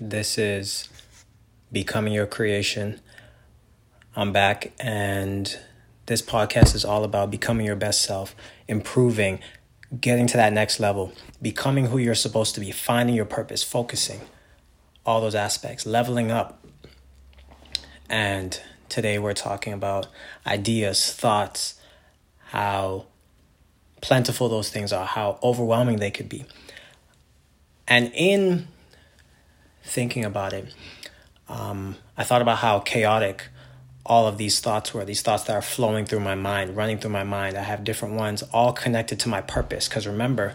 This is Becoming Your Creation. I'm back, and this podcast is all about becoming your best self, improving, getting to that next level, becoming who you're supposed to be, finding your purpose, focusing, all those aspects, leveling up. And today we're talking about ideas, thoughts, how plentiful those things are, how overwhelming they could be. And in thinking about it, um, I thought about how chaotic all of these thoughts were, these thoughts that are flowing through my mind, running through my mind. I have different ones, all connected to my purpose. Because remember,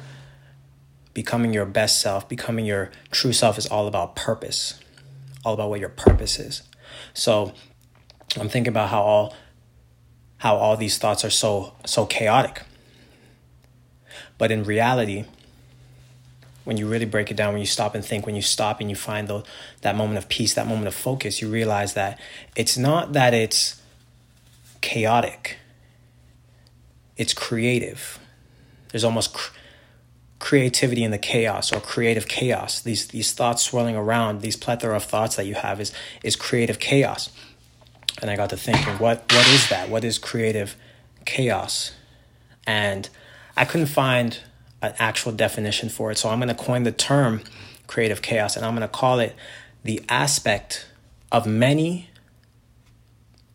becoming your best self, becoming your true self is all about purpose, all about what your purpose is. So I'm thinking about how all how all these thoughts are so so chaotic. But in reality, when you really break it down, when you stop and think, when you stop and you find the, that moment of peace, that moment of focus, you realize that it's not that it's chaotic, it's creative. There's almost cr- creativity in the chaos or creative chaos. These, these thoughts swirling around, these plethora of thoughts that you have is, is creative chaos. And I got to thinking, what, what is that? What is creative chaos? And I couldn't find an actual definition for it. So I'm going to coin the term creative chaos and I'm going to call it the aspect of many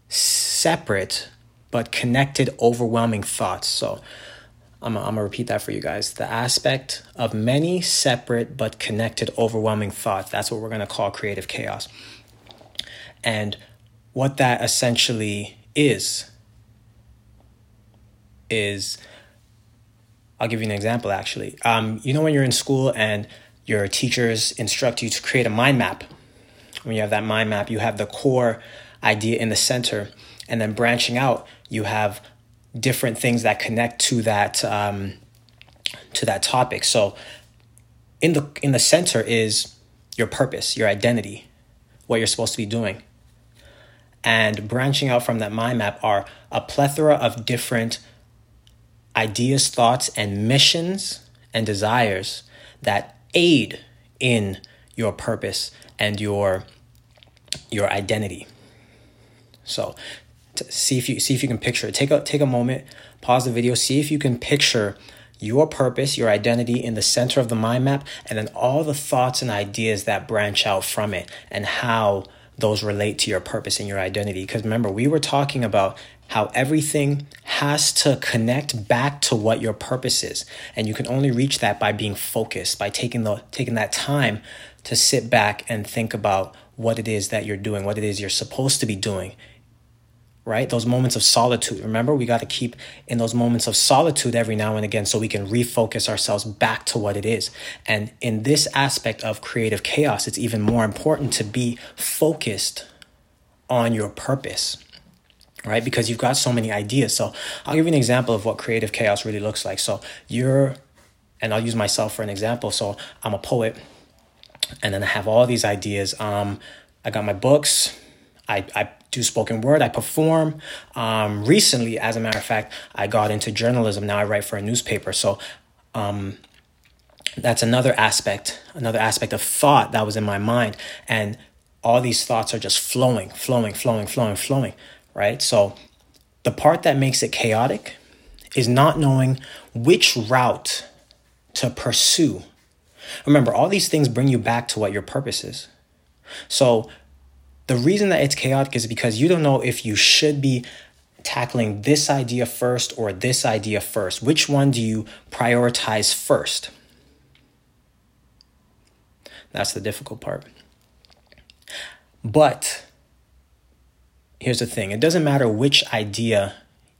separate but connected overwhelming thoughts. So I'm, I'm going to repeat that for you guys. The aspect of many separate but connected overwhelming thoughts. That's what we're going to call creative chaos. And what that essentially is, is I'll give you an example actually. Um, you know, when you're in school and your teachers instruct you to create a mind map, when you have that mind map, you have the core idea in the center, and then branching out, you have different things that connect to that um, to that topic. So, in the in the center is your purpose, your identity, what you're supposed to be doing. And branching out from that mind map are a plethora of different ideas, thoughts, and missions and desires that aid in your purpose and your your identity. So see if you see if you can picture it. Take a take a moment, pause the video, see if you can picture your purpose, your identity in the center of the mind map, and then all the thoughts and ideas that branch out from it and how those relate to your purpose and your identity. Because remember, we were talking about how everything has to connect back to what your purpose is. And you can only reach that by being focused, by taking the taking that time to sit back and think about what it is that you're doing, what it is you're supposed to be doing. Right? Those moments of solitude. Remember, we got to keep in those moments of solitude every now and again so we can refocus ourselves back to what it is. And in this aspect of creative chaos, it's even more important to be focused on your purpose right? Because you've got so many ideas. So I'll give you an example of what creative chaos really looks like. So you're, and I'll use myself for an example. So I'm a poet, and then I have all these ideas. Um, I got my books. I, I do spoken word. I perform. Um, recently, as a matter of fact, I got into journalism. Now I write for a newspaper. So, um, that's another aspect, another aspect of thought that was in my mind, and all these thoughts are just flowing, flowing, flowing, flowing, flowing right? So the part that makes it chaotic is not knowing which route to pursue. Remember, all these things bring you back to what your purpose is. So the reason that it's chaotic is because you don't know if you should be tackling this idea first or this idea first. Which one do you prioritize first? That's the difficult part. But here's the thing it doesn't matter which idea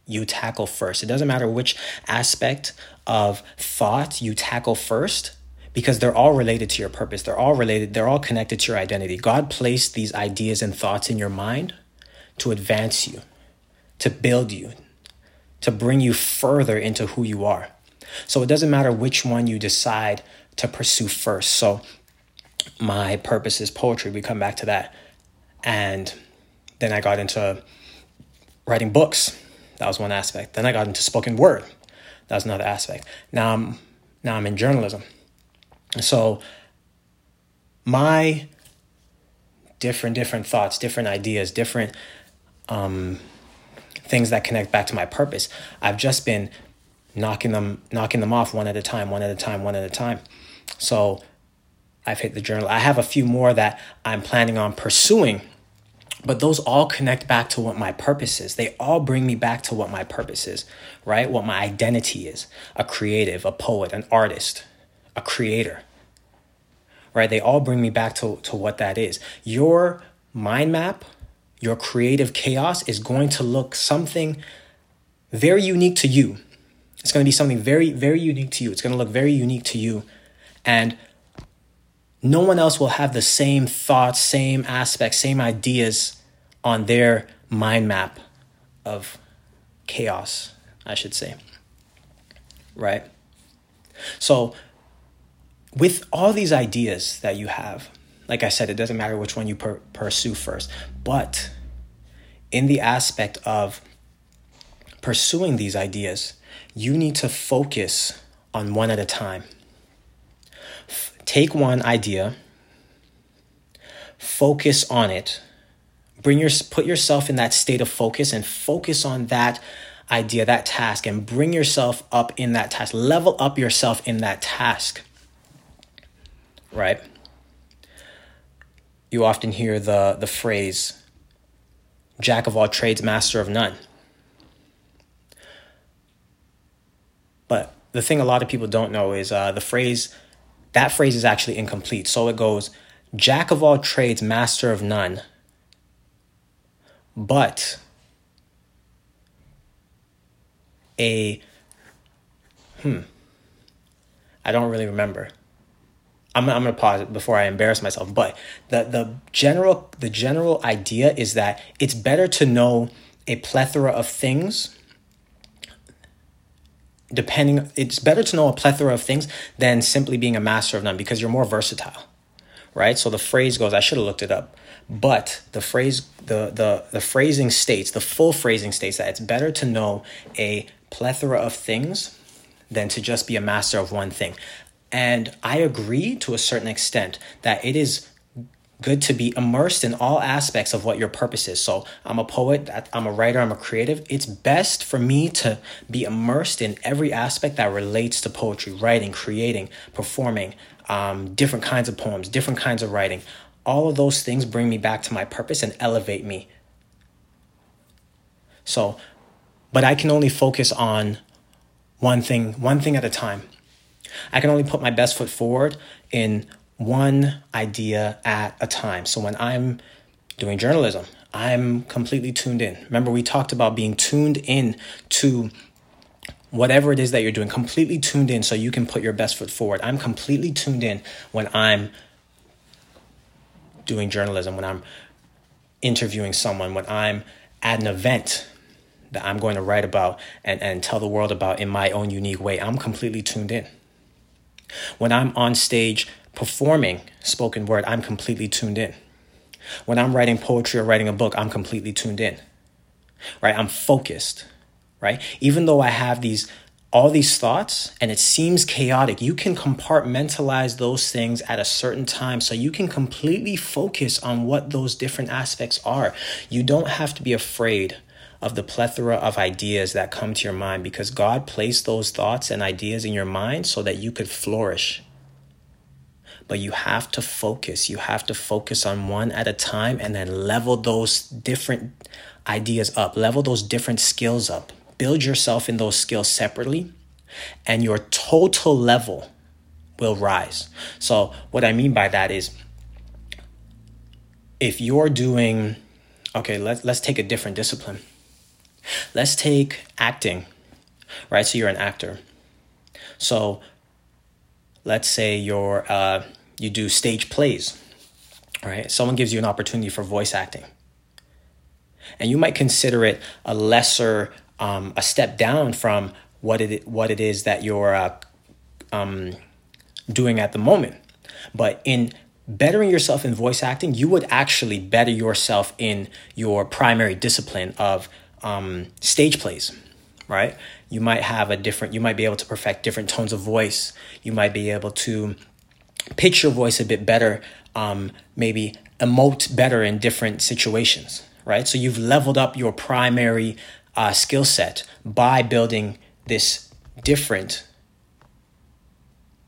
you tackle first, it doesn't matter which aspect of thought you tackle first because they're all related to your purpose. They're all related, they're all connected to your identity. God placed these ideas and thoughts in your mind to advance you, to build you, to bring you further into who you are. So it doesn't matter which one you decide to pursue first. So my purpose is poetry. We come back to that. And then I got into writing books. That was one aspect. Then I got into spoken word. That was another aspect. Now I'm now I'm in journalism. So my different different thoughts, different ideas, different um, things that connect back to my purpose. I've just been knocking them knocking them off one at a time, one at a time, one at a time. So I've hit the journal. I have a few more that I'm planning on pursuing, but those all connect back to what my purpose is. They all bring me back to what my purpose is, right? What my identity is a creative, a poet, an artist, a creator, right? They all bring me back to, to what that is. Your mind map, your creative chaos is going to look something very unique to you. It's going to be something very, very unique to you. It's going to look very unique to you. And no one else will have the same thoughts, same aspects, same ideas on their mind map of chaos, I should say. Right? So, with all these ideas that you have, like I said, it doesn't matter which one you per- pursue first, but in the aspect of pursuing these ideas, you need to focus on one at a time. Take one idea, focus on it, bring your put yourself in that state of focus and focus on that idea, that task, and bring yourself up in that task. Level up yourself in that task. Right? You often hear the the phrase jack of all trades, master of none. But the thing a lot of people don't know is uh, the phrase, that phrase is actually incomplete. So it goes, Jack of all trades, master of none. But a, hmm, I don't really remember. I'm, I'm going to pause it before I embarrass myself. But the, the general the general idea is that it's better to know a plethora of things depending it's better to know a plethora of things than simply being a master of none because you're more versatile right? So the phrase goes i should have looked it up but the phrase the the the phrasing states the full phrasing states that it's better to know a plethora of things than to just be a master of one thing. And i agree to a certain extent that it is good to be immersed in all aspects of what your purpose is. So, I'm a poet, I'm a writer, I'm a creative. It's best for me to be immersed in every aspect that relates to poetry, writing, creating, performing, um, different kinds of poems, different kinds of writing. All of those things bring me back to my purpose and elevate me. So, but I can only focus on one thing, one thing at a time. I can only put my best foot forward in one idea at a time. So when I'm doing journalism, I'm completely tuned in. Remember, we talked about being tuned in to whatever it is that you're doing, completely tuned in so you can put your best foot forward. I'm completely tuned in when I'm doing journalism, when I'm interviewing someone, when I'm at an event that I'm going to write about and, and tell the world about in my own unique way. I'm completely tuned in. When I'm on stage performing spoken word, I'm completely tuned in. When I'm writing poetry or writing a book, I'm completely tuned in. Right? I'm focused. Right? Even though I have these all these thoughts and it seems chaotic, you can compartmentalize those things at a certain time so you can completely focus on what those different aspects are. You don't have to be afraid of the plethora of ideas that come to your mind because God placed those thoughts and ideas in your mind so that you could flourish but you have to focus. You have to focus on one at a time and then level those different ideas up, level those different skills up. Build yourself in those skills separately, and your total level will rise. So, what I mean by that is if you're doing, okay, let's, let's take a different discipline. Let's take acting, right? So, you're an actor. So, let's say you're uh, you do stage plays, right? Someone gives you an opportunity for voice acting. And you might consider it a lesser, um, a step down from what it, what it is that you're uh, um, doing at the moment. But in bettering yourself in voice acting, you would actually better yourself in your primary discipline of um, stage plays, right? You might have a different, you might be able to perfect different tones of voice. You might be able to pitch your voice a bit better um, maybe emote better in different situations, right? So you've leveled up your primary uh, skill set by building this different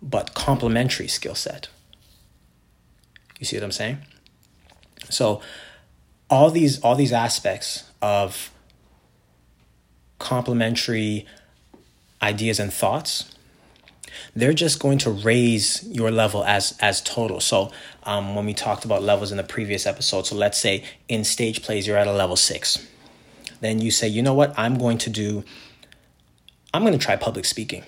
but complementary skill set. You see what I'm saying? So all these all these aspects of complementary ideas and thoughts they're just going to raise your level as as total so um, when we talked about levels in the previous episode so let's say in stage plays you're at a level six then you say you know what i'm going to do i'm going to try public speaking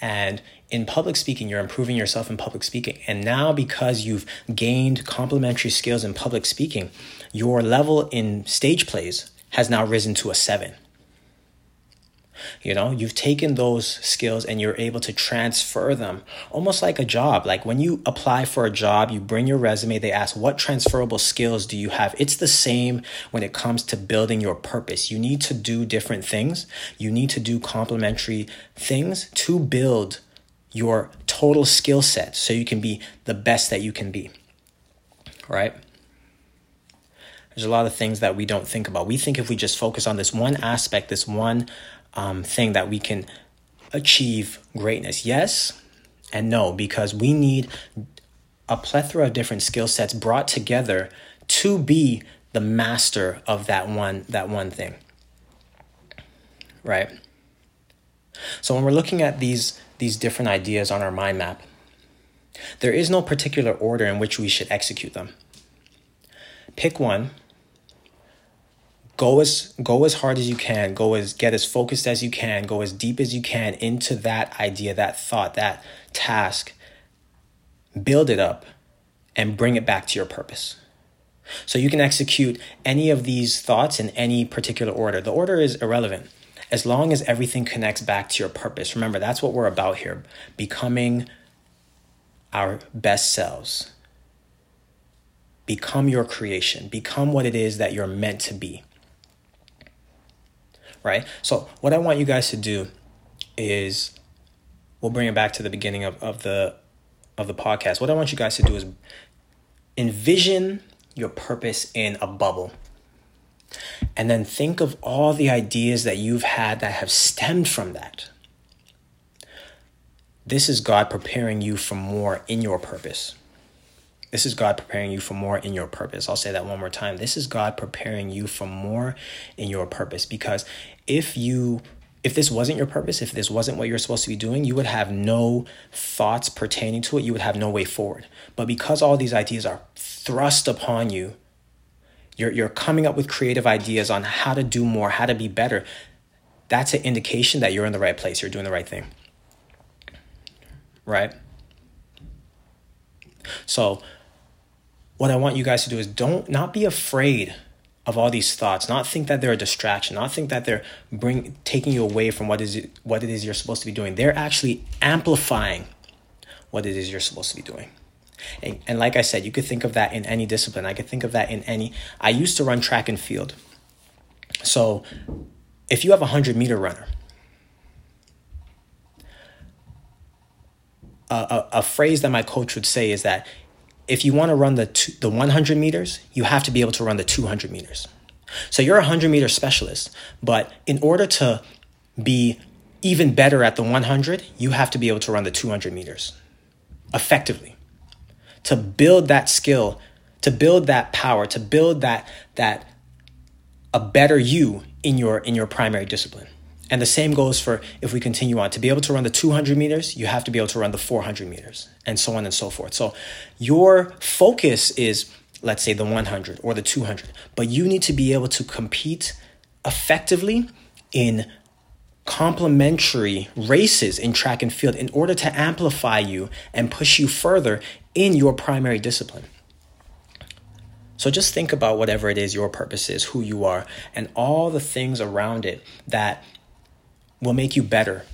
and in public speaking, you're improving yourself in public speaking. And now, because you've gained complementary skills in public speaking, your level in stage plays has now risen to a seven. You know, you've taken those skills and you're able to transfer them almost like a job. Like when you apply for a job, you bring your resume, they ask, What transferable skills do you have? It's the same when it comes to building your purpose. You need to do different things, you need to do complementary things to build your total skill set so you can be the best that you can be. Right? There's a lot of things that we don't think about. We think if we just focus on this one aspect, this one um, thing, that we can achieve greatness. Yes and no, because we need a plethora of different skill sets brought together to be the master of that one that one thing. Right? So when we're looking at these these different ideas on our mind map, there is no particular order in which we should execute them. Pick one. Go as go as hard as you can, go as get as focused as you can, go as deep as you can into that idea, that thought, that task. Build it up and bring it back to your purpose. So you can execute any of these thoughts in any particular order. The order is irrelevant as long as everything connects back to your purpose. Remember, that's what we're about here becoming our best selves. Become your creation, become what it is that you're meant to be. Right? So, what I want you guys to do is we'll bring it back to the beginning of, of the of the podcast. What I want you guys to do is envision your purpose in a bubble. And then think of all the ideas that you've had that have stemmed from that. This is God preparing you for more in your purpose. This is God preparing you for more in your purpose. I'll say that one more time. This is God preparing you for more in your purpose because if you if this wasn't your purpose, if this wasn't what you're supposed to be doing, you would have no thoughts pertaining to it. You would have no way forward. But because all these ideas are thrust upon you you're, you're coming up with creative ideas on how to do more, how to be better, that's an indication that you're in the right place, you're doing the right thing. Right? So, what I want you guys to do is don't not be afraid of all these thoughts, not think that they're a distraction, not think that they're bring taking you away from what is it, what it is you're supposed to be doing. They're actually amplifying what it is you're supposed to be doing. And, and like I said, you could think of that in any discipline. I could think of that in any. I used to run track and field. So if you have a 100 meter runner, a, a, a, phrase that my coach would say is that if you want to run the, two, the 100 meters, you have to be able to run the 200 meters. So you're a 100 meter specialist, but in order to be even better at the 100, you have to be able to run the 200 meters effectively to build that skill, to build that power, to build that that a better you in your in your primary discipline. And the same goes for if we continue on. To be able to run the 200 meters, you have to be able to run the 400 meters, and so on and so forth. So your focus is, let's say, the 100 or the 200, but you need to be able to compete effectively in complementary races in track and field in order to amplify you and push you further in your primary discipline. So just think about whatever it is your purpose is, who you are, and all the things around it that will make you better.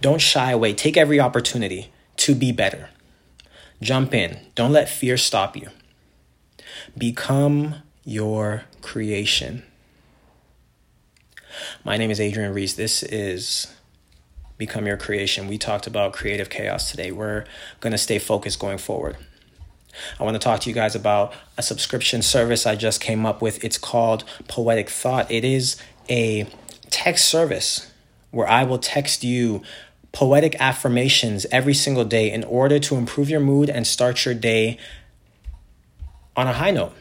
Don't shy away. Take every opportunity to be better. Jump in. Don't let fear stop you. Become your creation. My name is Adrian Reese. This is Become Your Creation. We talked about creative chaos today. We're going to stay focused going forward. I want to talk to you guys about a subscription service I just came up with. It's called Poetic Thought. It is a text service where I will text you poetic affirmations every single day in order to improve your mood and start your day on a high note.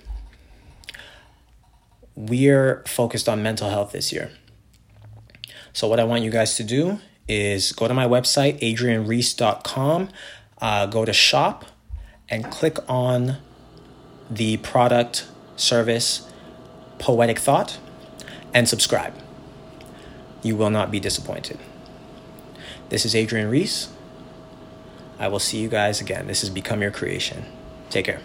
We're focused on mental health this year. So, what I want you guys to do is go to my website, adrianreese.com, uh, go to shop, and click on the product service Poetic Thought and subscribe. You will not be disappointed. This is Adrian Reese. I will see you guys again. This has Become Your Creation. Take care.